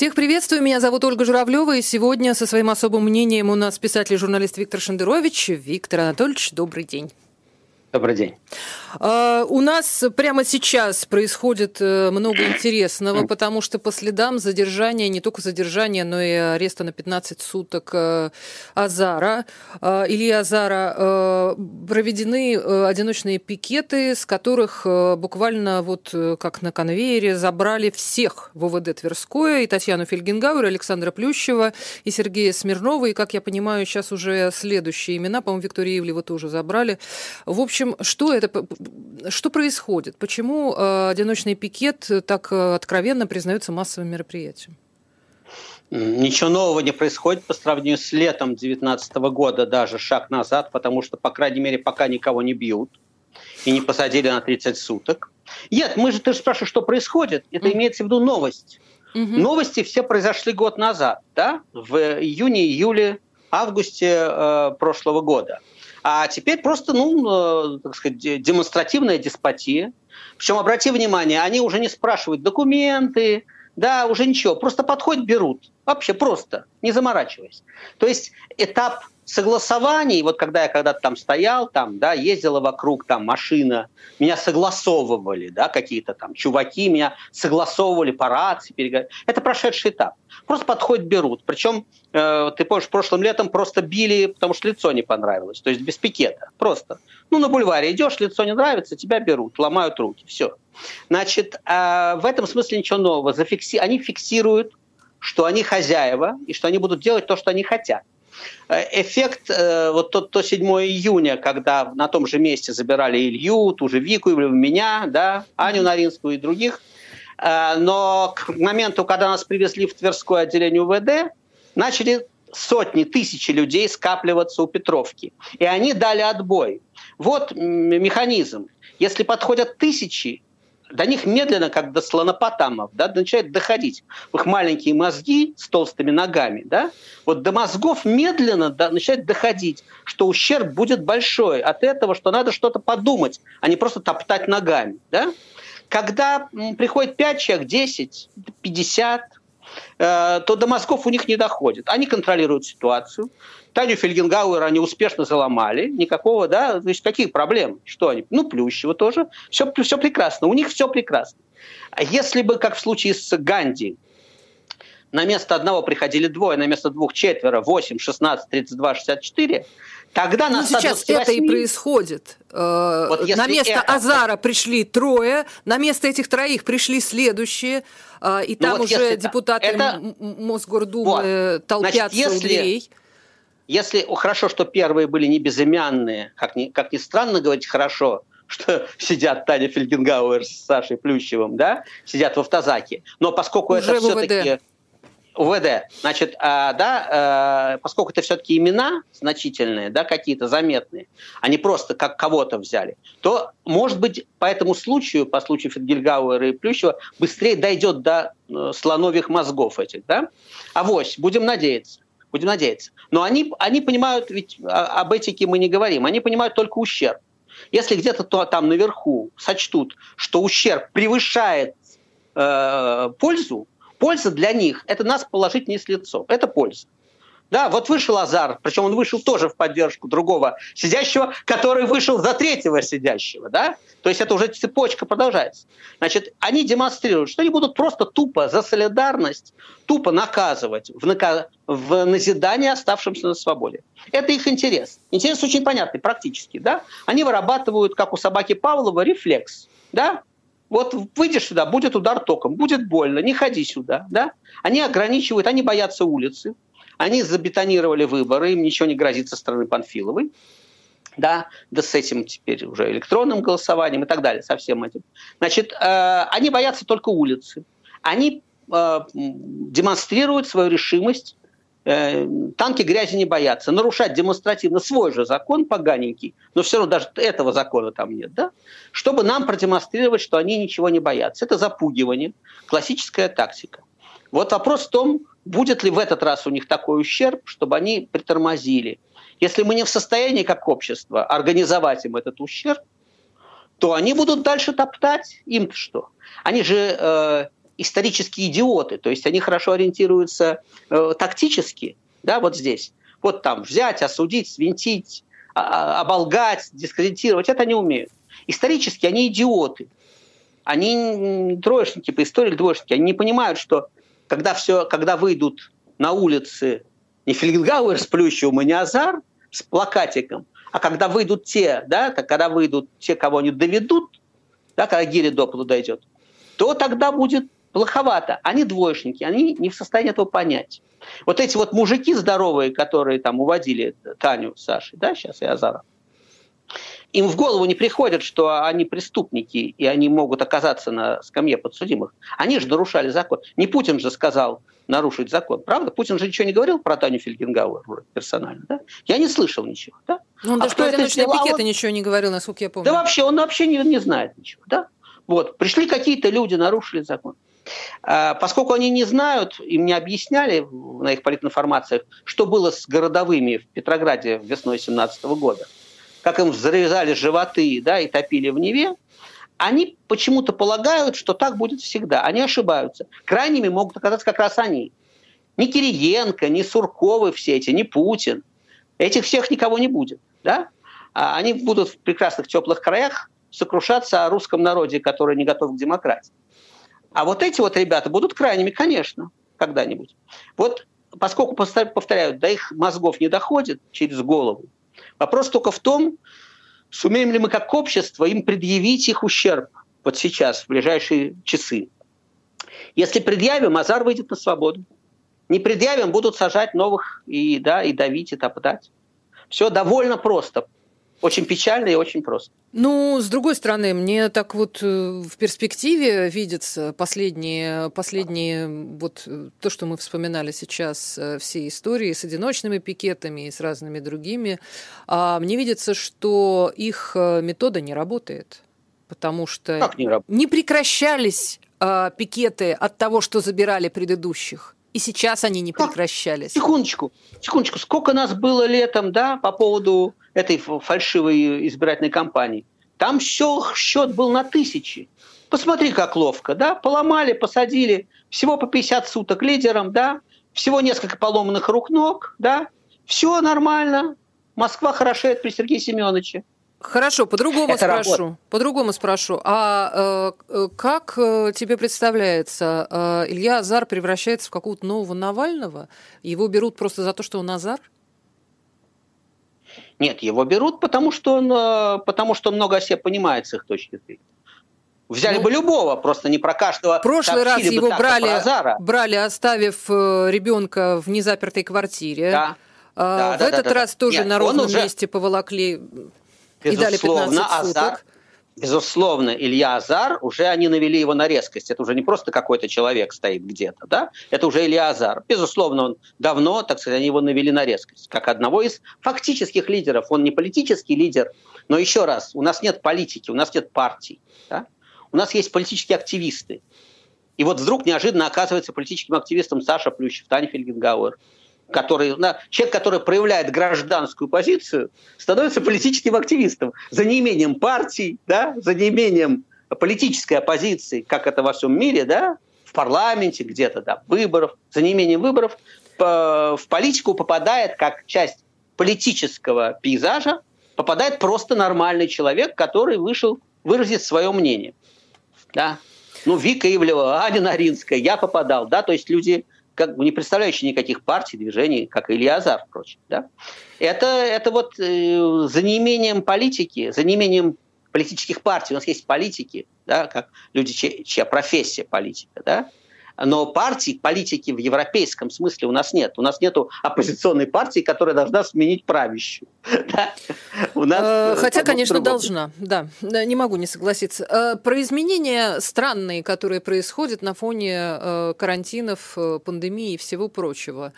Всех приветствую, меня зовут Ольга Журавлева, и сегодня со своим особым мнением у нас писатель и журналист Виктор Шендерович. Виктор Анатольевич, добрый день. Добрый день. Uh, у нас прямо сейчас происходит э, много интересного, потому что по следам задержания, не только задержания, но и ареста на 15 суток uh, Азара, uh, Ильи Азара, проведены одиночные пикеты, с которых буквально вот как на конвейере забрали всех в ОВД Тверское, и Татьяну Фельгенгауэр, и Александра Плющева, и Сергея Смирнова, и, как я понимаю, сейчас уже следующие имена, по-моему, Виктория Ивлева тоже забрали. В общем, общем, что это, что происходит? Почему э, одиночный пикет так э, откровенно признается массовым мероприятием? Ничего нового не происходит по сравнению с летом 2019 года, даже шаг назад, потому что, по крайней мере, пока никого не бьют и не посадили на 30 суток. Нет, мы же, ты же спрашиваешь, что происходит. Это mm. имеется в виду новость. Mm-hmm. Новости все произошли год назад, да, в июне, июле, августе э, прошлого года. А теперь просто, ну, э, так сказать, демонстративная деспотия. Причем, обрати внимание, они уже не спрашивают документы, да, уже ничего, просто подходят, берут. Вообще просто, не заморачиваясь. То есть этап согласований, вот когда я когда-то там стоял, там, да, ездила вокруг, там, машина, меня согласовывали, да, какие-то там чуваки меня согласовывали по рации, переговор... это прошедший этап. Просто подходят, берут. Причем, э, ты помнишь, прошлым летом просто били, потому что лицо не понравилось, то есть без пикета, просто. Ну, на бульваре идешь, лицо не нравится, тебя берут, ломают руки, все. Значит, э, в этом смысле ничего нового. Зафикси... Они фиксируют, что они хозяева и что они будут делать то, что они хотят. Э, эффект, э, вот то, то 7 июня, когда на том же месте забирали Илью, ту же Вику, меня, да, Аню Наринскую и других, э, но к моменту, когда нас привезли в Тверское отделение УВД, начали сотни, тысячи людей скапливаться у Петровки. И они дали отбой. Вот механизм. Если подходят тысячи, до них медленно, как до слонопотамов, да, начинает доходить. Их маленькие мозги с толстыми ногами, да, вот до мозгов медленно до, начинает доходить, что ущерб будет большой от этого, что надо что-то подумать, а не просто топтать ногами, да. Когда приходит 5 человек, 10, 50, э, то до мозгов у них не доходит. Они контролируют ситуацию, Таню Фельгенгауэр они успешно заломали, никакого, да, то есть какие проблемы, что они, ну, Плющева тоже, все, все прекрасно, у них все прекрасно. А если бы, как в случае с Ганди, на место одного приходили двое, на место двух четверо, 8, 16, 32, 64, Тогда ну, сейчас это и происходит. Э, вот на место это... Азара пришли трое, на место этих троих пришли следующие, э, и ну там ну, вот уже депутаты это... Мосгордумы вот. толпятся Значит, если... у дверей. Если хорошо, что первые были не безымянные, как ни, как ни странно говорить хорошо, что сидят Таня Фельгенгауэр с Сашей Плющевым, да, сидят в автозаке. Но поскольку Уже это все-таки... УВД. Значит, а, да, а, поскольку это все-таки имена значительные, да, какие-то заметные, они просто как кого-то взяли, то, может быть, по этому случаю, по случаю Фельгенгауэра и Плющева, быстрее дойдет до э, слоновьих мозгов этих, да? Авось, будем надеяться. Будем надеяться. Но они, они понимают, ведь об этике мы не говорим, они понимают только ущерб. Если где-то то, там наверху сочтут, что ущерб превышает э, пользу, польза для них – это нас положить не с лицом. Это польза. Да, вот вышел Азар, причем он вышел тоже в поддержку другого сидящего, который вышел за третьего сидящего, да? То есть это уже цепочка продолжается. Значит, они демонстрируют, что они будут просто тупо за солидарность, тупо наказывать в, нака... в назидание оставшимся на свободе. Это их интерес. Интерес очень понятный, практически, да? Они вырабатывают, как у собаки Павлова, рефлекс, да? Вот выйдешь сюда, будет удар током, будет больно, не ходи сюда, да? Они ограничивают, они боятся улицы, они забетонировали выборы, им ничего не грозит со стороны Панфиловой. Да, да с этим теперь уже электронным голосованием и так далее, со всем этим. Значит, э, они боятся только улицы. Они э, демонстрируют свою решимость танки грязи не боятся. Нарушать демонстративно свой же закон поганенький, но все равно даже этого закона там нет, да? чтобы нам продемонстрировать, что они ничего не боятся. Это запугивание, классическая тактика. Вот вопрос в том, будет ли в этот раз у них такой ущерб, чтобы они притормозили. Если мы не в состоянии, как общество, организовать им этот ущерб, то они будут дальше топтать. Им-то что? Они же э, исторические идиоты, то есть они хорошо ориентируются э, тактически, да, вот здесь. Вот там взять, осудить, свинтить, а, а, оболгать, дискредитировать, это они умеют. Исторически они идиоты. Они троечники по истории, двоечники. Они не понимают, что когда, все, когда выйдут на улицы не Фельгенгауэр с Плющевым и не Азар с плакатиком, а когда выйдут те, да, когда выйдут те, кого они доведут, да, когда гири до дойдет, то тогда будет плоховато. Они двоечники, они не в состоянии этого понять. Вот эти вот мужики здоровые, которые там уводили Таню с Сашей, да, сейчас и Азара, им в голову не приходит, что они преступники, и они могут оказаться на скамье подсудимых. Они же нарушали закон. Не Путин же сказал нарушить закон, правда? Путин же ничего не говорил про Таню Фельгенгауэр персонально, да? Я не слышал ничего, да? Ну, он а даже про одиночные пикеты вот... ничего не говорил, насколько я помню. Да вообще, он вообще не, не знает ничего, да? Вот, пришли какие-то люди, нарушили закон. А, поскольку они не знают, им не объясняли на их политинформациях, что было с городовыми в Петрограде весной 17 года, как им взрезали животы да, и топили в Неве, они почему-то полагают, что так будет всегда. Они ошибаются. Крайними могут оказаться как раз они. Ни Кириенко, ни Сурковы все эти, ни Путин. Этих всех никого не будет. Да? А они будут в прекрасных теплых краях сокрушаться о русском народе, который не готов к демократии. А вот эти вот ребята будут крайними, конечно, когда-нибудь. Вот поскольку, повторяю, до их мозгов не доходит через голову, вопрос только в том, сумеем ли мы как общество им предъявить их ущерб вот сейчас, в ближайшие часы. Если предъявим, Азар выйдет на свободу. Не предъявим, будут сажать новых и, да, и давить, и топтать. Все довольно просто. Очень печально и очень просто. Ну, с другой стороны, мне так вот э, в перспективе видится последние, последние вот э, то, что мы вспоминали сейчас, э, все истории с одиночными пикетами и с разными другими. А мне видится, что их метода не работает, потому что не, не прекращались пикеты от того, что забирали предыдущих. И сейчас они не прекращались. Секундочку, секундочку. Сколько нас было летом, да, по поводу этой фальшивой избирательной кампании? Там все, счет был на тысячи. Посмотри, как ловко, да? Поломали, посадили. Всего по 50 суток лидером, да? Всего несколько поломанных рук-ног, да? Все нормально. Москва хорошеет при Сергее Семеновиче. Хорошо, по-другому спрошу. По-другому спрошу. А э, как э, тебе представляется, э, Илья Азар превращается в какого-то нового Навального? Его берут просто за то, что он Азар? Нет, его берут, потому что он, э, потому что много о себе понимает с их точки зрения. Взяли ну, бы любого, просто не про каждого. В прошлый раз его брали, брали, оставив э, ребенка в незапертой квартире. Да. А, да, в да, этот да, раз да. тоже Нет, на ровном уже... месте поволокли и дали 15 Азар, суток. Безусловно, Илья Азар, уже они навели его на резкость. Это уже не просто какой-то человек стоит где-то, да? Это уже Илья Азар. Безусловно, он давно, так сказать, они его навели на резкость. Как одного из фактических лидеров. Он не политический лидер, но еще раз, у нас нет политики, у нас нет партий. Да? У нас есть политические активисты. И вот вдруг неожиданно оказывается политическим активистом Саша Плющев, Таня Фельгенгауэр, который, человек, который проявляет гражданскую позицию, становится политическим активистом за неимением партий, да, за неимением политической оппозиции, как это во всем мире, да, в парламенте где-то, да, выборов, за неимением выборов в политику попадает как часть политического пейзажа, попадает просто нормальный человек, который вышел выразить свое мнение. Да. Ну, Вика Ивлева, Аня Наринская, я попадал, да, то есть люди как не представляющий никаких партий, движений, как Илья Азар, впрочем. Да? Это, это вот э, за неимением политики, за неимением политических партий. У нас есть политики, да, как люди, чья профессия политика, да, но партий, политики в европейском смысле у нас нет. У нас нет оппозиционной партии, которая должна сменить правящую. Э, хотя, конечно, должна. Да, не могу не согласиться. Э, про изменения странные, которые происходят на фоне э, карантинов, пандемии и всего прочего.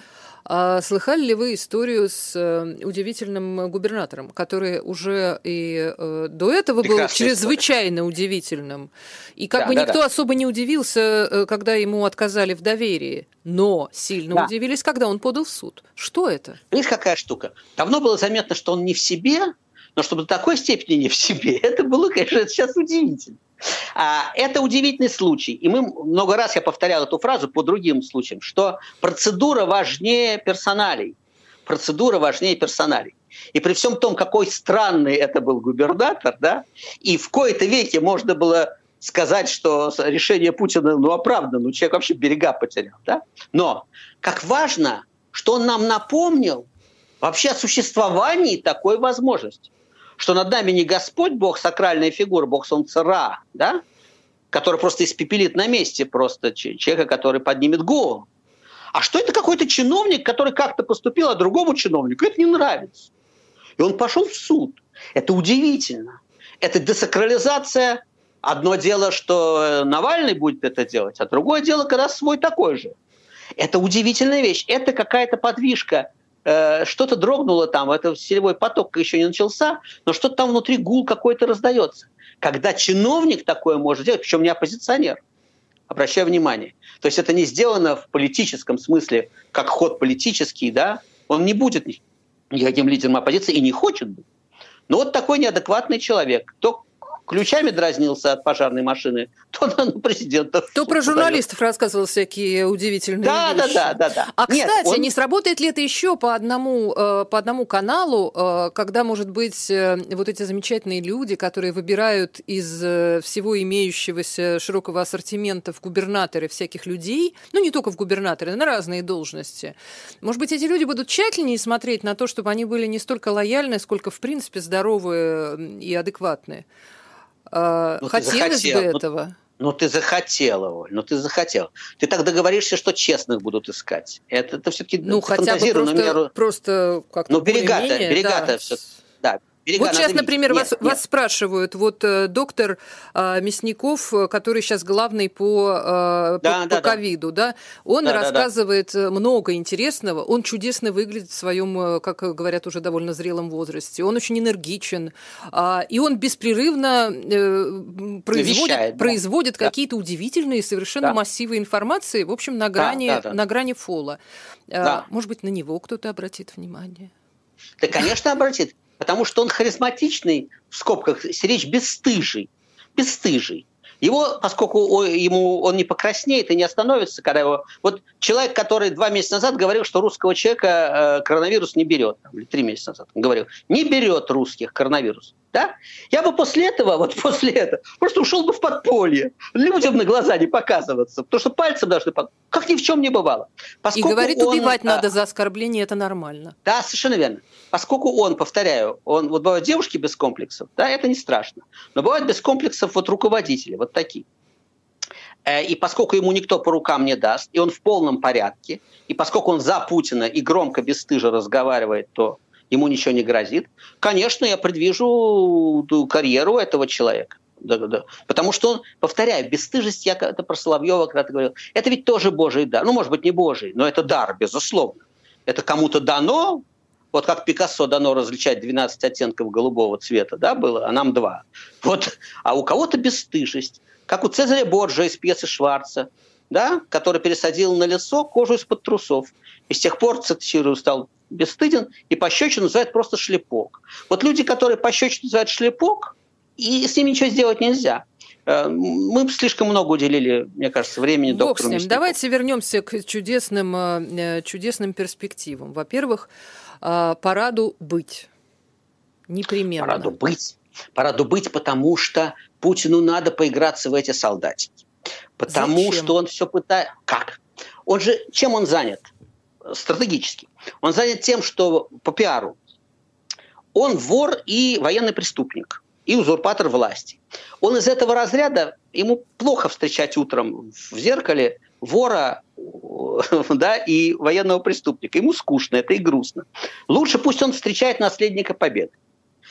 А слыхали ли вы историю с э, удивительным губернатором, который уже и э, до этого Прекрасная был чрезвычайно история. удивительным? И как да, бы да, никто да. особо не удивился, э, когда ему отказали в доверии, но сильно да. удивились, когда он подал в суд. Что это? Видишь, какая штука? Давно было заметно, что он не в себе, но чтобы до такой степени не в себе, это было, конечно, сейчас удивительно. А, это удивительный случай. И мы много раз, я повторял эту фразу по другим случаям, что процедура важнее персоналей. Процедура важнее персоналей. И при всем том, какой странный это был губернатор, да, и в кои-то веке можно было сказать, что решение Путина ну, оправдано, ну, человек вообще берега потерял. Да? Но как важно, что он нам напомнил вообще о существовании такой возможности что над нами не Господь, Бог, сакральная фигура, Бог Солнца Ра, да, который просто испепелит на месте просто человека, который поднимет голову. А что это какой-то чиновник, который как-то поступил, а другому чиновнику это не нравится. И он пошел в суд. Это удивительно. Это десакрализация. Одно дело, что Навальный будет это делать, а другое дело, когда свой такой же. Это удивительная вещь. Это какая-то подвижка Э, что-то дрогнуло там, это селевой поток еще не начался, но что-то там внутри гул какой-то раздается. Когда чиновник такое может делать, причем не оппозиционер, обращаю внимание. То есть это не сделано в политическом смысле, как ход политический, да, он не будет никаким лидером оппозиции и не хочет быть. Но вот такой неадекватный человек, то ключами дразнился от пожарной машины, то на президента. То про журналистов подает. рассказывал всякие удивительные да, вещи. Да, да, да, да. А Нет, кстати, он... не сработает ли это еще по одному, э, по одному каналу, э, когда, может быть, э, вот эти замечательные люди, которые выбирают из всего имеющегося широкого ассортимента в губернаторы всяких людей, ну не только в губернаторы, на разные должности, может быть, эти люди будут тщательнее смотреть на то, чтобы они были не столько лояльны, сколько, в принципе, здоровые и адекватные. А, ну, Хотелось бы ну, этого. Ну, ты захотела, Оль, ну ты захотела. Ты так договоришься, что честных будут искать. Это, это все-таки ну, хотя бы просто, меру... просто как-то Ну, берега-то, берега-то да. все... Да, Берега вот сейчас, например, нет, вас, нет. вас спрашивают, вот э, доктор э, Мясников, э, который сейчас главный по, э, да, по, да, по ковиду, да. да, он да, рассказывает да, да. много интересного, он чудесно выглядит в своем, э, как говорят, уже довольно зрелом возрасте, он очень энергичен, э, и он беспрерывно э, производит, Вещает, да. производит да. какие-то удивительные совершенно да. массивы информации, в общем, на грани, да, да, да. на грани фола. Э, да. Может быть, на него кто-то обратит внимание? Да, конечно, обратит. Потому что он харизматичный, в скобках, речь бесстыжий. Бесстыжий. Его, поскольку ему он не покраснеет и не остановится, когда его... Вот человек, который два месяца назад говорил, что русского человека э, коронавирус не берет, или три месяца назад он говорил, не берет русских коронавирус. Да? Я бы после этого, вот после этого, просто ушел бы в подполье. Людям на глаза не показываться. Потому что пальцем должны... Как ни в чем не бывало. Поскольку и говорит, он, убивать а, надо за оскорбление, это нормально. Да, совершенно верно. Поскольку он, повторяю, он, вот бывают девушки без комплексов, да, это не страшно. Но бывают без комплексов вот руководители, вот такие. Э, и поскольку ему никто по рукам не даст, и он в полном порядке, и поскольку он за Путина и громко, бесстыжо разговаривает, то ему ничего не грозит. Конечно, я предвижу карьеру этого человека. Да, да. Потому что он, повторяю, бесстыжесть, я это про Соловьева когда-то говорил, это ведь тоже Божий дар. Ну, может быть, не Божий, но это дар, безусловно. Это кому-то дано, вот как Пикассо дано различать 12 оттенков голубого цвета, да, было, а нам два. Вот, а у кого-то бесстыжесть, как у Цезаря Борджа из пьесы Шварца, да, который пересадил на лицо кожу из-под трусов. И с тех пор, цитирую, стал бесстыден, и пощечину называют просто шлепок. Вот люди, которые пощечину называют шлепок, и с ними ничего сделать нельзя. Э, мы слишком много уделили, мне кажется, времени Бог доктору с ним. Давайте вернемся к чудесным, э, чудесным перспективам. Во-первых, э, параду быть. Непременно. Параду быть. Параду быть, потому что Путину надо поиграться в эти солдатики. Потому Зачем? что он все пытается... Как? Он же... Чем он занят? Стратегически. Он занят тем, что по пиару он вор и военный преступник, и узурпатор власти. Он из этого разряда, ему плохо встречать утром в зеркале вора да, и военного преступника. Ему скучно, это и грустно. Лучше пусть он встречает наследника победы.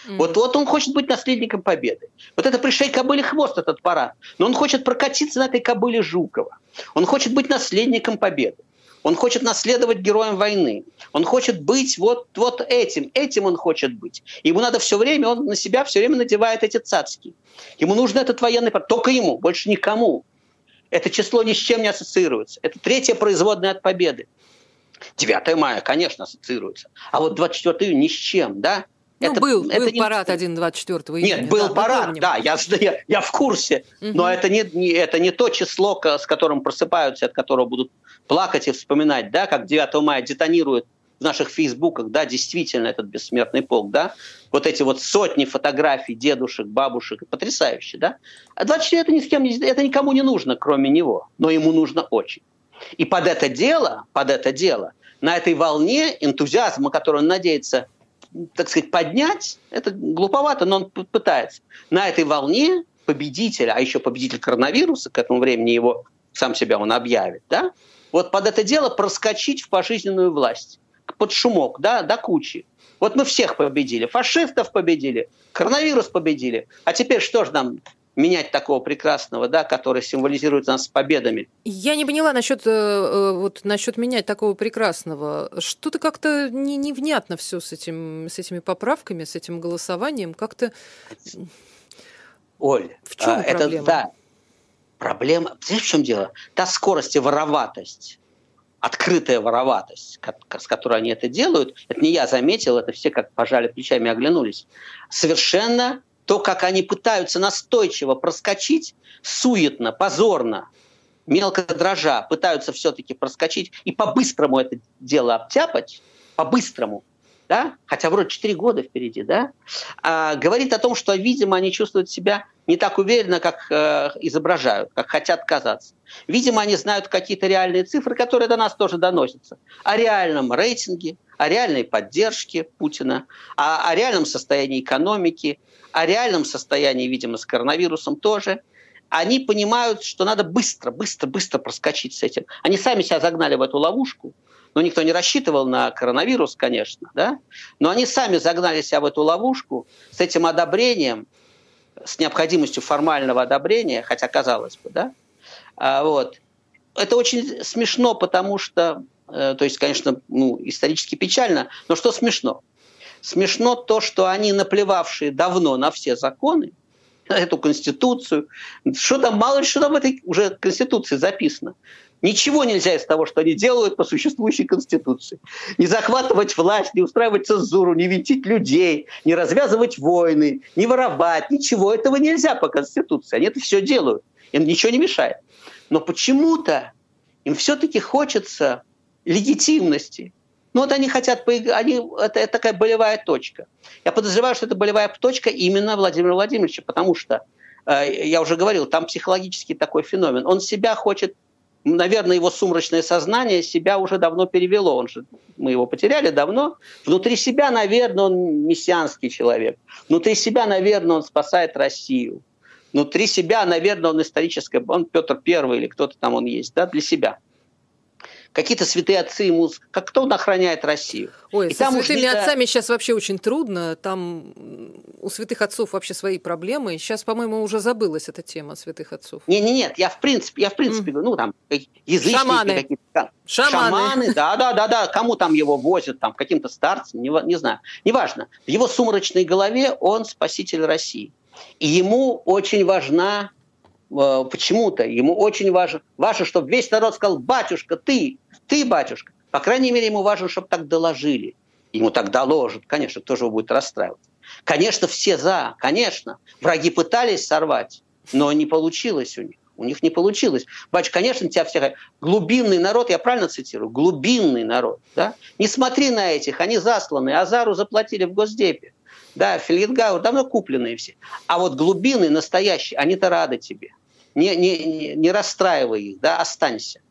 Mm-hmm. Вот, вот он хочет быть наследником победы. Вот это пришей кобыле хвост, этот парад. Но он хочет прокатиться на этой кобыле Жукова. Он хочет быть наследником победы. Он хочет наследовать героем войны. Он хочет быть вот, вот этим. Этим он хочет быть. Ему надо все время, он на себя все время надевает эти цацки. Ему нужен этот военный... Только ему, больше никому. Это число ни с чем не ассоциируется. Это третье производное от победы. 9 мая, конечно, ассоциируется. А вот 24 ни с чем, да? Ну, это, был, это был не... парад 1-24 июня. Нет, был да, парад, да, я, я, я в курсе. Угу. Но это не, не, это не то число, с которым просыпаются, от которого будут плакать и вспоминать, да, как 9 мая детонирует в наших фейсбуках, да, действительно этот бессмертный полк, да, вот эти вот сотни фотографий дедушек, бабушек, потрясающе, да. А 24 это ни с кем не, это никому не нужно, кроме него, но ему нужно очень. И под это дело, под это дело, на этой волне энтузиазма, который он надеется, так сказать, поднять, это глуповато, но он пытается. На этой волне победитель, а еще победитель коронавируса, к этому времени его сам себя он объявит, да, вот под это дело проскочить в пожизненную власть под шумок, да, до кучи. Вот мы всех победили. Фашистов победили, коронавирус победили. А теперь что же нам менять такого прекрасного, да, который символизирует нас победами. Я не поняла насчет, э, э, вот, насчет менять такого прекрасного. Что-то как-то не, невнятно все с, этим, с этими поправками, с этим голосованием. Как-то... Оль, в чем а, проблема? Это, да, проблема... Знаешь, в чем дело? Та скорость и вороватость, открытая вороватость, с которой они это делают, это не я заметил, это все как пожали плечами и оглянулись, совершенно то, как они пытаются настойчиво проскочить, суетно, позорно, мелко дрожа, пытаются все-таки проскочить и по-быстрому это дело обтяпать, по-быстрому, да, хотя вроде 4 года впереди, да, а, говорит о том, что, видимо, они чувствуют себя не так уверенно, как э, изображают, как хотят казаться. Видимо, они знают какие-то реальные цифры, которые до нас тоже доносятся. О реальном рейтинге, о реальной поддержке Путина, о, о реальном состоянии экономики, о реальном состоянии, видимо, с коронавирусом тоже. Они понимают, что надо быстро, быстро, быстро проскочить с этим. Они сами себя загнали в эту ловушку – ну, никто не рассчитывал на коронавирус, конечно, да? Но они сами загнали себя в эту ловушку с этим одобрением, с необходимостью формального одобрения, хотя казалось бы, да? А, вот. Это очень смешно, потому что, э, то есть, конечно, ну, исторически печально, но что смешно? Смешно то, что они, наплевавшие давно на все законы, на эту конституцию, что там, мало ли что там в этой уже конституции записано, Ничего нельзя из того, что они делают по существующей Конституции. Не захватывать власть, не устраивать цензуру, не винтить людей, не развязывать войны, не воровать. Ничего этого нельзя по Конституции. Они это все делают. Им ничего не мешает. Но почему-то им все-таки хочется легитимности. Ну вот они хотят, они, это, это такая болевая точка. Я подозреваю, что это болевая точка именно Владимира Владимировича, потому что, э, я уже говорил, там психологический такой феномен. Он себя хочет наверное, его сумрачное сознание себя уже давно перевело. Он же, мы его потеряли давно. Внутри себя, наверное, он мессианский человек. Внутри себя, наверное, он спасает Россию. Внутри себя, наверное, он исторический, он Петр Первый или кто-то там он есть, да, для себя какие-то святые отцы ему, как кто он охраняет Россию. Ой, и со там святыми уж... отцами сейчас вообще очень трудно, там у святых отцов вообще свои проблемы. Сейчас, по-моему, уже забылась эта тема святых отцов. Не, не, нет, я в принципе, я в принципе, mm. ну там язычники Шаманы. какие-то, Шаманы. Шаманы, да, да, да, да, кому там его возят, там каким-то старцам, не, не знаю, неважно. В его сумрачной голове он спаситель России, и ему очень важна Э, почему-то ему очень важно, важно, чтобы весь народ сказал, батюшка, ты, ты, батюшка. По крайней мере, ему важно, чтобы так доложили. Ему так доложат, конечно, кто же его будет расстраиваться. Конечно, все за, конечно. Враги пытались сорвать, но не получилось у них. У них не получилось. Батюшка, конечно, тебя всех... Глубинный народ, я правильно цитирую? Глубинный народ. Да? Не смотри на этих, они засланы. Азару заплатили в Госдепе. Да, Фельгенгауэр давно купленные все. А вот глубины настоящие, они-то рады тебе не, не, не расстраивай их, да, останься.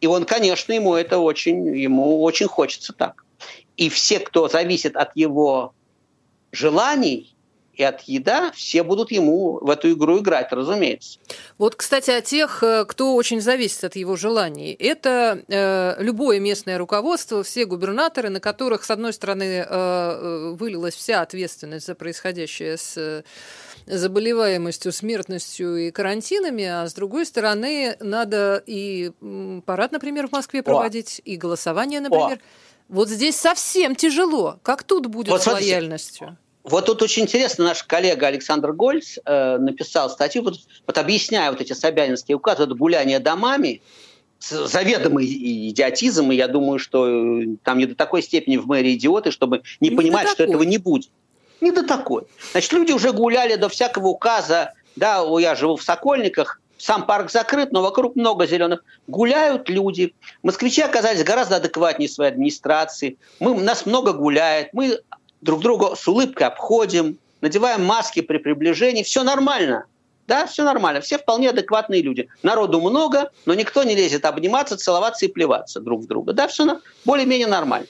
И он, конечно, ему это очень, ему очень хочется так. И все, кто зависит от его желаний и от еда, все будут ему в эту игру играть, разумеется. Вот, кстати, о тех, э, кто очень зависит от его желаний. Это э, любое местное руководство, все губернаторы, на которых, с одной стороны, э, э вылилась вся ответственность за происходящее с заболеваемостью, смертностью и карантинами, а с другой стороны, надо и парад, например, в Москве проводить, О. и голосование, например. О. Вот здесь совсем тяжело. Как тут будет вот, с лояльностью? Вот тут очень интересно, наш коллега Александр Гольц э, написал статью, вот, вот объясняя вот эти собянинские указы, это гуляние домами, заведомый идиотизм, и я думаю, что э, там не до такой степени в мэрии идиоты, чтобы не, не понимать, что этого не будет. Не до такой. Значит, люди уже гуляли до всякого указа. Да, я живу в Сокольниках, сам парк закрыт, но вокруг много зеленых. Гуляют люди. Москвичи оказались гораздо адекватнее своей администрации. Мы, нас много гуляет. Мы друг друга с улыбкой обходим, надеваем маски при приближении. Все нормально. Да, все нормально. Все вполне адекватные люди. Народу много, но никто не лезет обниматься, целоваться и плеваться друг в друга. Да, все более-менее нормально.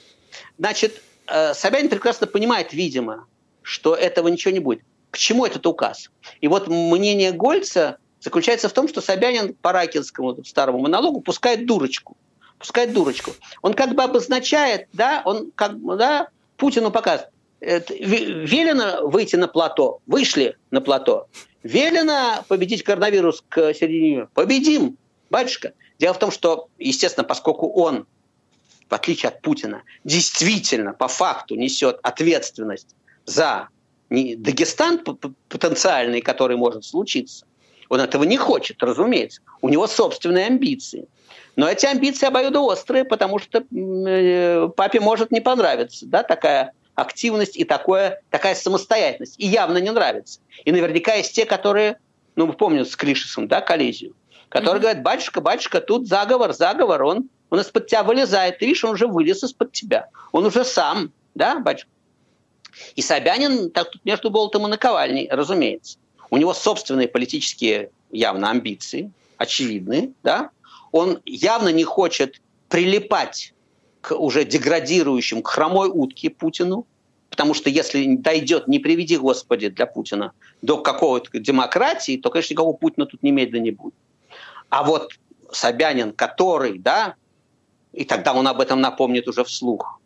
Значит, э, Собянин прекрасно понимает, видимо, что этого ничего не будет. К чему этот указ? И вот мнение Гольца заключается в том, что Собянин по Ракинскому старому монологу пускает дурочку. Пускает дурочку. Он как бы обозначает, да, он как бы, да, Путину показывает. Велено выйти на плато. Вышли на плато. Велено победить коронавирус к середине. Победим, батюшка. Дело в том, что, естественно, поскольку он, в отличие от Путина, действительно по факту несет ответственность за Дагестан потенциальный, который может случиться, он этого не хочет, разумеется. У него собственные амбиции. Но эти амбиции обоюдоострые, потому что э, папе может не понравиться да, такая активность и такое, такая самостоятельность. И явно не нравится. И наверняка есть те, которые, ну, мы помним с Клишесом, да, коллизию, которые mm-hmm. говорят, батюшка, батюшка, тут заговор, заговор, он, он из-под тебя вылезает. Ты видишь, он уже вылез из-под тебя. Он уже сам, да, батюшка? И Собянин так тут между болтом и наковальней, разумеется. У него собственные политические явно амбиции, очевидные, да. Он явно не хочет прилипать к уже деградирующим, к хромой утке Путину, потому что если дойдет, не приведи Господи для Путина, до какого-то демократии, то, конечно, никакого Путина тут немедленно не будет. А вот Собянин, который, да, и тогда он об этом напомнит уже вслух,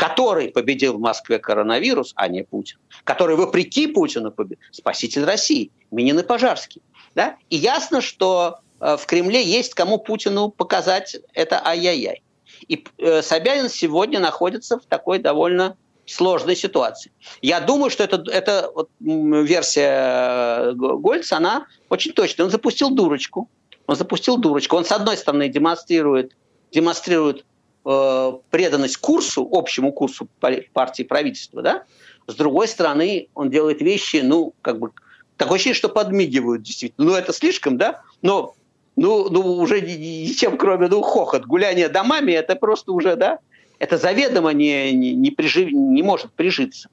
который победил в Москве коронавирус, а не Путин, который вопреки Путину победил, спаситель России, Минин и Пожарский. Да? И ясно, что э, в Кремле есть кому Путину показать это ай-яй-яй. И э, Собянин сегодня находится в такой довольно сложной ситуации. Я думаю, что это, это вот, версия э, Гольца, она очень точная. Он запустил дурочку. Он запустил дурочку. Он, с одной стороны, демонстрирует, демонстрирует э, преданность курсу, общему курсу партии правительства, да? С другой стороны, он делает вещи, ну, как бы, такое ощущение, что подмигивают действительно. Ну, это слишком, да? Но ну, ну уже ничем, кроме ну, хохот, гуляние домами, это просто уже, да, это заведомо не, не, не, прижив, не может прижиться.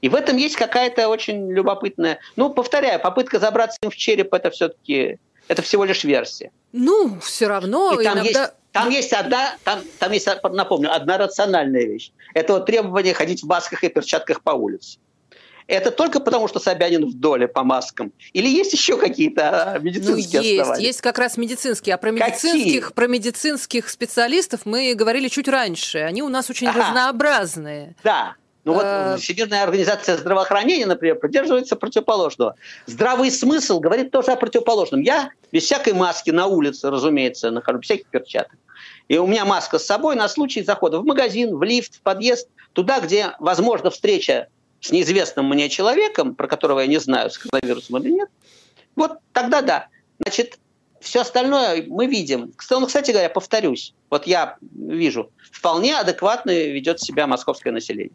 И в этом есть какая-то очень любопытная... Ну, повторяю, попытка забраться им в череп, это все-таки... Это всего лишь версия. Ну, все равно И там иногда... Есть, там есть одна, там, там есть, напомню, одна рациональная вещь. Это вот требование ходить в масках и перчатках по улице это только потому, что Собянин в доле по маскам? Или есть еще какие-то а, медицинские ну, есть, основания? Есть как раз медицинские. А про медицинских, про медицинских специалистов мы говорили чуть раньше. Они у нас очень ага. разнообразные. Да, ну вот э, Всемирная организация здравоохранения, например, придерживается противоположного. Здравый смысл говорит тоже о противоположном. Я без всякой маски на улице, разумеется, нахожу, без всяких перчаток. И у меня маска с собой на случай захода в магазин, в лифт, в подъезд, туда, где возможна встреча с неизвестным мне человеком, про которого я не знаю, с коронавирусом или нет, вот тогда да. Значит, все остальное мы видим. Ну, кстати говоря, повторюсь, вот я вижу, вполне адекватно ведет себя московское население.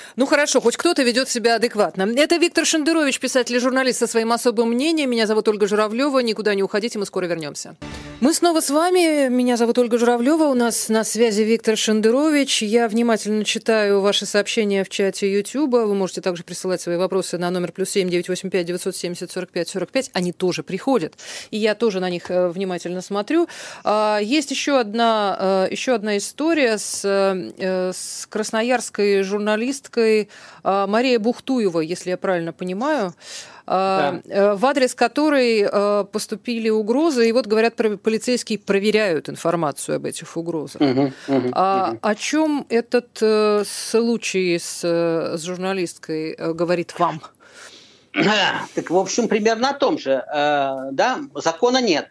Ну хорошо, хоть кто-то ведет себя адекватно. Это Виктор Шендерович, писатель и журналист со своим особым мнением. Меня зовут Ольга Журавлева. Никуда не уходите, мы скоро вернемся. Мы снова с вами. Меня зовут Ольга Журавлева. У нас на связи Виктор Шендерович. Я внимательно читаю ваши сообщения в чате YouTube. Вы можете также присылать свои вопросы на номер плюс семь девять восемь пять девятьсот семьдесят сорок пять сорок пять. Они тоже приходят. И я тоже на них э, внимательно смотрю. А, есть еще одна, э, еще одна история с, э, с красноярской журналисткой Марией Бухтуевой, если я правильно понимаю. А, да. Э, в адрес которой э, поступили угрозы, и вот говорят, полицейские проверяют информацию об этих угрозах. Угу, угу, а угу. о чем этот э, случай с, с журналисткой говорит вам? Так, в общем, примерно о том же. Да, закона нет.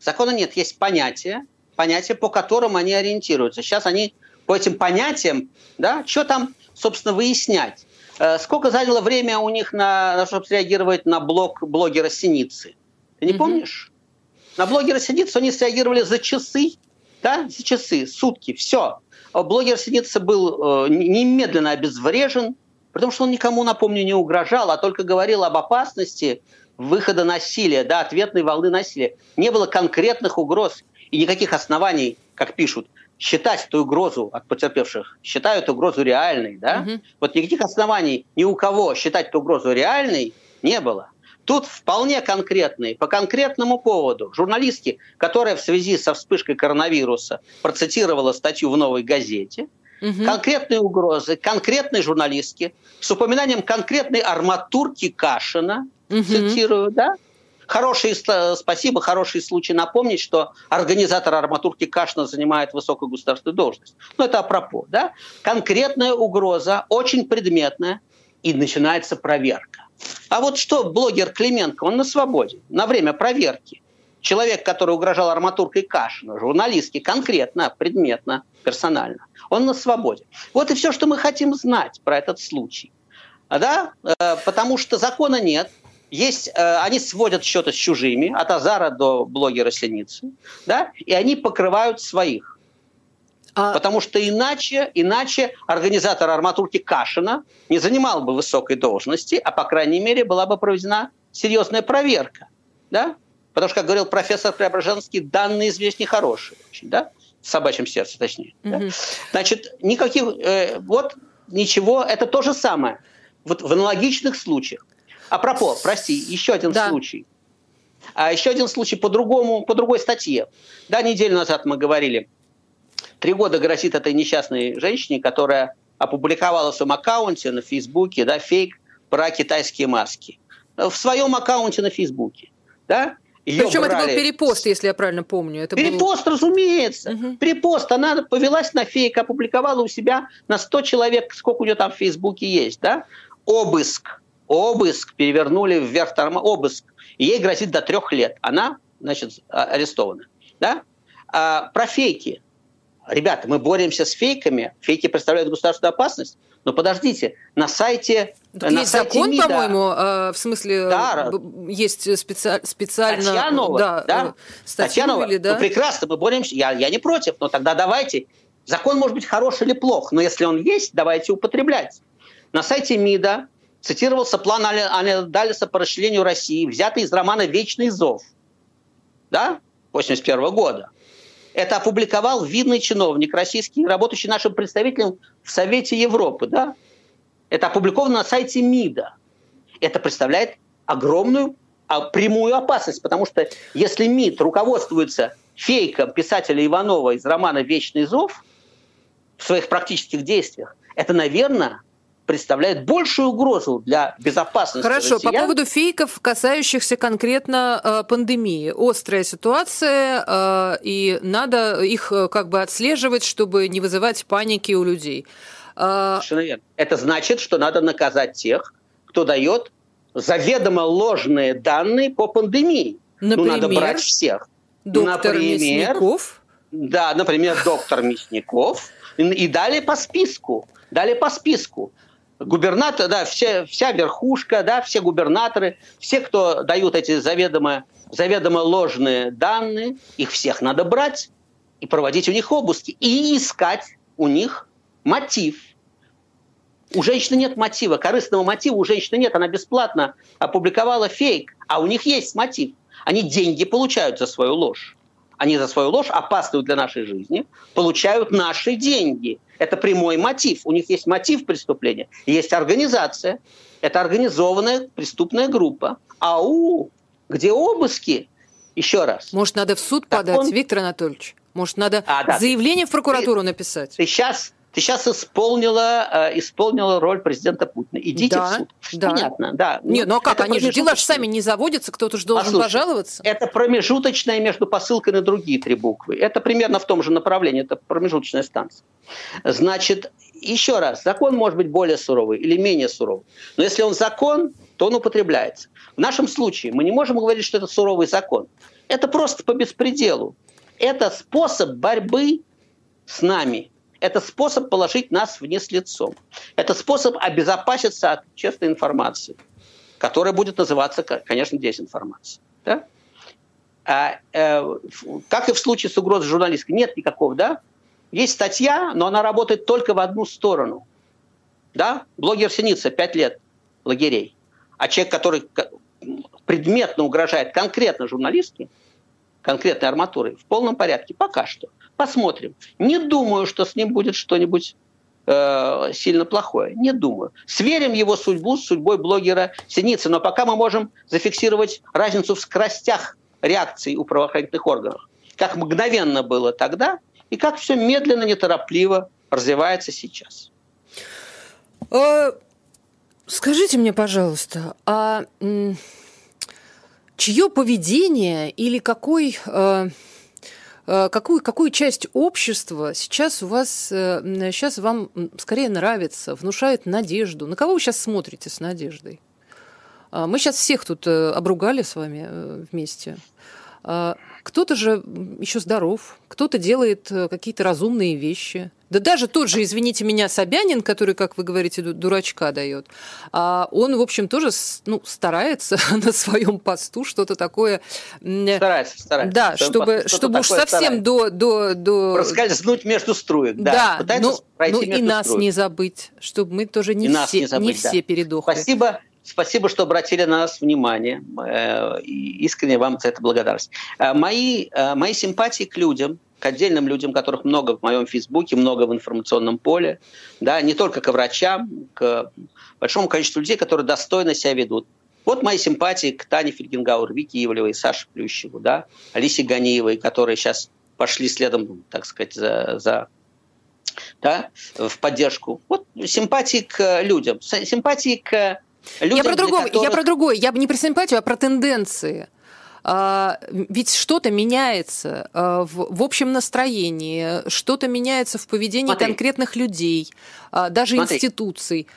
Закона нет, есть понятия, понятия, по которым они ориентируются. Сейчас они по этим понятиям, да, что там, собственно, выяснять? Э, сколько заняло время у них, на, на чтобы среагировать на блог блогера Синицы? Ты не mm помнишь? На блогера Синицы они среагировали за часы, да, за часы, сутки, все. А блогер Синица был э, немедленно обезврежен, Потому что он никому, напомню, не угрожал, а только говорил об опасности выхода насилия, да, ответной волны насилия. Не было конкретных угроз и никаких оснований, как пишут, считать эту угрозу от потерпевших, считают угрозу реальной. Да? Угу. Вот никаких оснований ни у кого считать эту угрозу реальной не было. Тут вполне конкретные, по конкретному поводу. Журналистки, которая в связи со вспышкой коронавируса процитировала статью в «Новой газете», угу. конкретные угрозы, конкретные журналистки, с упоминанием конкретной арматурки Кашина, угу. цитирую, да, Хороший, спасибо, хороший случай напомнить, что организатор арматурки Кашина занимает высокую государственную должность. Но это апропо, да? Конкретная угроза, очень предметная, и начинается проверка. А вот что блогер Клименко, он на свободе, на время проверки. Человек, который угрожал арматуркой Кашина, журналистки, конкретно, предметно, персонально, он на свободе. Вот и все, что мы хотим знать про этот случай. Да? Э, потому что закона нет, есть, э, они сводят счеты с чужими, от Азара до блогера Синицы, да, и они покрывают своих. А... Потому что иначе, иначе организатор арматурки Кашина не занимал бы высокой должности, а, по крайней мере, была бы проведена серьезная проверка. Да? Потому что, как говорил профессор Преображенский, данные здесь нехорошие. Очень, да? В собачьем сердце, точнее. Угу. Да? Значит, никаких... Э, вот ничего, это то же самое. Вот в аналогичных случаях а пропо, прости, еще один да. случай. А еще один случай по другому, по другой статье. Да, неделю назад мы говорили. Три года грозит этой несчастной женщине, которая опубликовала в своем аккаунте на Фейсбуке да, фейк про китайские маски. В своем аккаунте на Фейсбуке. Да? Ее Причем брали... это был перепост, если я правильно помню. Это перепост, был... разумеется. Угу. Перепост. Она повелась на фейк, опубликовала у себя на 100 человек, сколько у нее там в Фейсбуке есть. Да? Обыск обыск перевернули вверх торма, обыск, и ей грозит до трех лет. Она, значит, а, арестована. Да? А, про фейки. Ребята, мы боремся с фейками. Фейки представляют государственную опасность. Но подождите, на сайте... Так на есть сайте закон, МИДа, по-моему, э, в смысле, да, есть специ... специально... Статья новая, да? да? Статья новая. Да? Ну, прекрасно, мы боремся. Я, я не против, но тогда давайте. Закон может быть хорош или плох, но если он есть, давайте употреблять. На сайте МИДа цитировался план Далиса по расчленению России, взятый из романа «Вечный зов» да, 81 года. Это опубликовал видный чиновник российский, работающий нашим представителем в Совете Европы. Да? Это опубликовано на сайте МИДа. Это представляет огромную а, прямую опасность, потому что если МИД руководствуется фейком писателя Иванова из романа «Вечный зов» в своих практических действиях, это, наверное, представляет большую угрозу для безопасности Хорошо, россиян. по поводу фейков, касающихся конкретно э, пандемии. Острая ситуация, э, и надо их э, как бы отслеживать, чтобы не вызывать паники у людей. Э, Совершенно верно. Это значит, что надо наказать тех, кто дает заведомо ложные данные по пандемии. Например, ну, надо брать всех. Доктор например, Мясников? Да, например, доктор Мясников. И далее по списку. Далее по списку губернатор, да, все, вся верхушка, да, все губернаторы, все, кто дают эти заведомо, заведомо ложные данные, их всех надо брать и проводить у них обыски, и искать у них мотив. У женщины нет мотива, корыстного мотива у женщины нет, она бесплатно опубликовала фейк, а у них есть мотив. Они деньги получают за свою ложь. Они за свою ложь, опасную для нашей жизни, получают наши деньги – это прямой мотив. У них есть мотив преступления, есть организация. Это организованная преступная группа. АУ, где обыски, еще раз. Может, надо в суд так подать, он... Виктор Анатольевич? Может, надо а, да. заявление в прокуратуру ты, написать? Ты сейчас, ты сейчас исполнила, э, исполнила роль президента Путина. Идите да, в суд. Да. Понятно, да. Нет, ну а как? Они же дела же сами не заводятся, кто-то же должен Послушай, пожаловаться. Это промежуточное между посылкой на другие три буквы. Это примерно в том же направлении, это промежуточная станция. Значит, еще раз, закон может быть более суровый или менее суровый. Но если он закон, то он употребляется. В нашем случае мы не можем говорить, что это суровый закон. Это просто по беспределу. Это способ борьбы с нами. Это способ положить нас вниз лицом. Это способ обезопаситься от честной информации, которая будет называться, конечно, дезинформацией. Да? А, э, как и в случае с угрозой журналистской, нет никакого, да? Есть статья, но она работает только в одну сторону. Да, блогер Синица, 5 лет лагерей. А человек, который предметно угрожает конкретно журналистке, конкретной арматурой, в полном порядке, пока что. Посмотрим. Не думаю, что с ним будет что-нибудь э, сильно плохое. Не думаю. Сверим его судьбу с судьбой блогера Синицы. Но пока мы можем зафиксировать разницу в скоростях реакций у правоохранительных органов. Как мгновенно было тогда, и как все медленно, неторопливо развивается сейчас. А, скажите мне, пожалуйста, а чье поведение или какой э, э, какую, какую часть общества сейчас у вас, сейчас э, вам скорее нравится, внушает надежду? На кого вы сейчас смотрите с надеждой? А, мы сейчас всех тут обругали с вами вместе. А, кто-то же еще здоров, кто-то делает какие-то разумные вещи. Да даже тот же, извините меня, Собянин, который, как вы говорите, дурачка дает, а он, в общем, тоже ну, старается на своем посту что-то такое... Старается, старается. Да, чтобы, чтобы уж совсем до, до, до... Проскользнуть между струек, да. Да, ну, ну и нас струек. не забыть, чтобы мы тоже не, и все, не, забыть, не да. все передохли. Спасибо, Спасибо, что обратили на нас внимание. Э, искренне вам за это благодарность. Э, мои, э, мои симпатии к людям, к отдельным людям, которых много в моем Фейсбуке, много в информационном поле, да, не только к врачам, к большому количеству людей, которые достойно себя ведут. Вот мои симпатии к Тане Фельгенгауэр, Вике Ивлевой, Саше Плющеву, да, Алисе Ганиевой, которые сейчас пошли следом, так сказать, за, за да, в поддержку. Вот симпатии к людям, симпатии к людям, я про другое, которых... я про другое, я бы не про симпатию, а про тенденции. А, ведь что-то меняется а, в, общем настроении, что-то меняется в поведении Смотри. конкретных людей, а, даже Смотри. институций.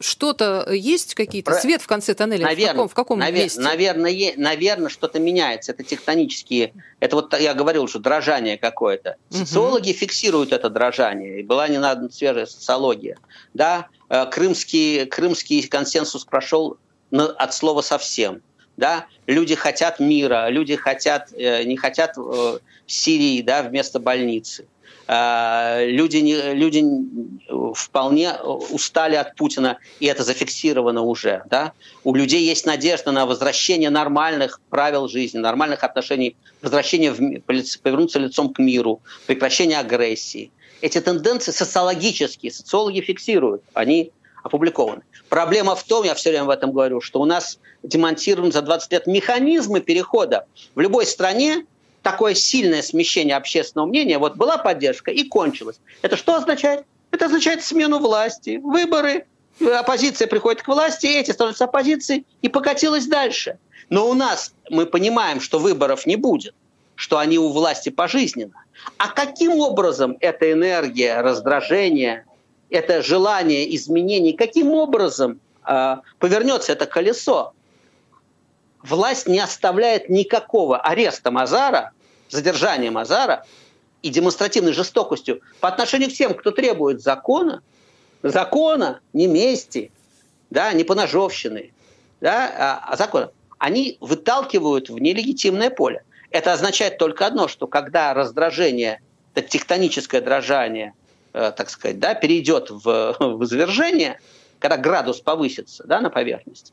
Что-то есть какие-то Про... свет в конце тоннеля? Наверное, в каком, в каком навер... месте? Наверное, наверное, что-то меняется. Это тектонические. Это вот я говорил, что дрожание какое-то. Социологи угу. фиксируют это дрожание. И была не надо свежая социология. Да, э, крымский крымский консенсус прошел от слова совсем да, люди хотят мира, люди хотят, э, не хотят э, Сирии, да, вместо больницы. Э, люди, люди вполне устали от Путина, и это зафиксировано уже. Да? У людей есть надежда на возвращение нормальных правил жизни, нормальных отношений, возвращение в, повернуться лицом к миру, прекращение агрессии. Эти тенденции социологические, социологи фиксируют, они опубликованы. Проблема в том, я все время в этом говорю, что у нас демонтированы за 20 лет механизмы перехода. В любой стране такое сильное смещение общественного мнения, вот была поддержка и кончилась. Это что означает? Это означает смену власти, выборы, оппозиция приходит к власти, эти становятся оппозицией, и покатилась дальше. Но у нас мы понимаем, что выборов не будет, что они у власти пожизненно. А каким образом эта энергия, раздражение, это желание изменений, каким образом э, повернется это колесо. Власть не оставляет никакого ареста Мазара, задержания Мазара и демонстративной жестокостью по отношению к тем, кто требует закона, закона, не мести, да, не поножовщины, да, а, а закона. Они выталкивают в нелегитимное поле. Это означает только одно, что когда раздражение, это тектоническое дрожание – Э, так сказать, да, перейдет в, в извержение, когда градус повысится да, на поверхности,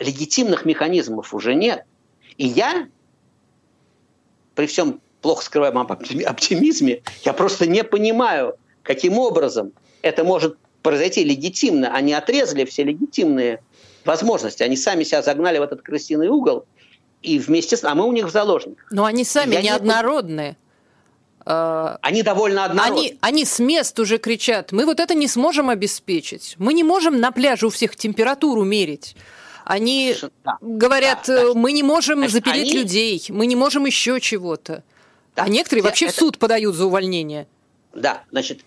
легитимных механизмов уже нет. И я, при всем плохо скрываемом оптимизме, я просто не понимаю, каким образом это может произойти легитимно. Они отрезали все легитимные возможности. Они сами себя загнали в этот крысиный угол, и вместе с... А мы у них в заложниках. Но они сами я неоднородные. Не... А, они довольно однородны. Они, они с мест уже кричат, мы вот это не сможем обеспечить. Мы не можем на пляже у всех температуру мерить. Они да. говорят, да, да. мы не можем Значит, запереть они... людей, мы не можем еще чего-то. Да. А некоторые вообще это... в суд подают за увольнение. Да, значит,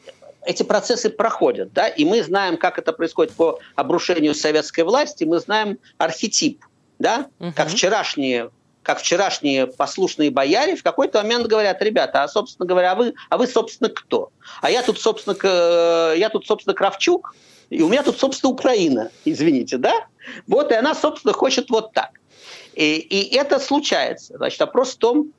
эти процессы проходят, да, и мы знаем, как это происходит по обрушению советской власти, мы знаем архетип, да, угу. как вчерашние как вчерашние послушные бояре, в какой-то момент говорят, ребята, а, собственно говоря, а вы, а вы собственно, кто? А я тут, собственно, я тут, собственно, Кравчук, и у меня тут, собственно, Украина, извините, да? Вот, и она, собственно, хочет вот так. И, и это случается. Значит, вопрос в том,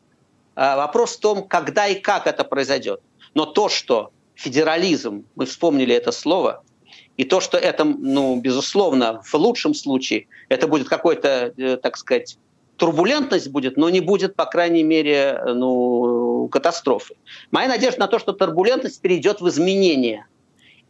а, вопрос в том, когда и как это произойдет. Но то, что федерализм, мы вспомнили это слово, И то, что это, ну, безусловно, в лучшем случае, это будет какой-то, э, так сказать, турбулентность будет, но не будет, по крайней мере, ну, катастрофы. Моя надежда на то, что турбулентность перейдет в изменения.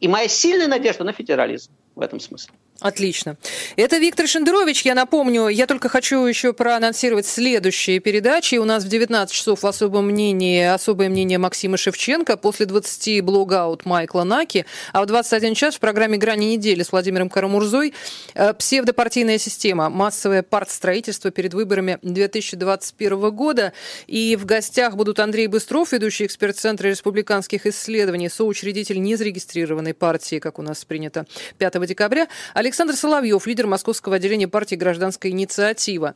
И моя сильная надежда на федерализм в этом смысле. Отлично. Это Виктор Шендерович. Я напомню, я только хочу еще проанонсировать следующие передачи. У нас в 19 часов в особом мнении, особое мнение Максима Шевченко, после 20 блогаут Майкла Наки, а в 21 час в программе «Грани недели» с Владимиром Карамурзой э, псевдопартийная система, массовое партстроительство перед выборами 2021 года. И в гостях будут Андрей Быстров, ведущий эксперт Центра республиканских исследований, соучредитель незарегистрированной партии, как у нас принято, 5 декабря, Александр Соловьев, лидер московского отделения партии «Гражданская инициатива».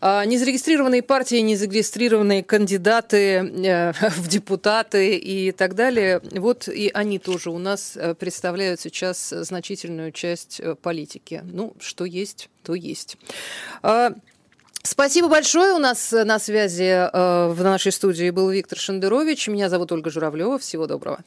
А, незарегистрированные партии, незарегистрированные кандидаты э, в депутаты и так далее, вот и они тоже у нас э, представляют сейчас значительную часть э, политики. Ну, что есть, то есть. А, спасибо большое. У нас на связи в нашей студии был Виктор Шендерович. Меня зовут Ольга Журавлева. Всего доброго.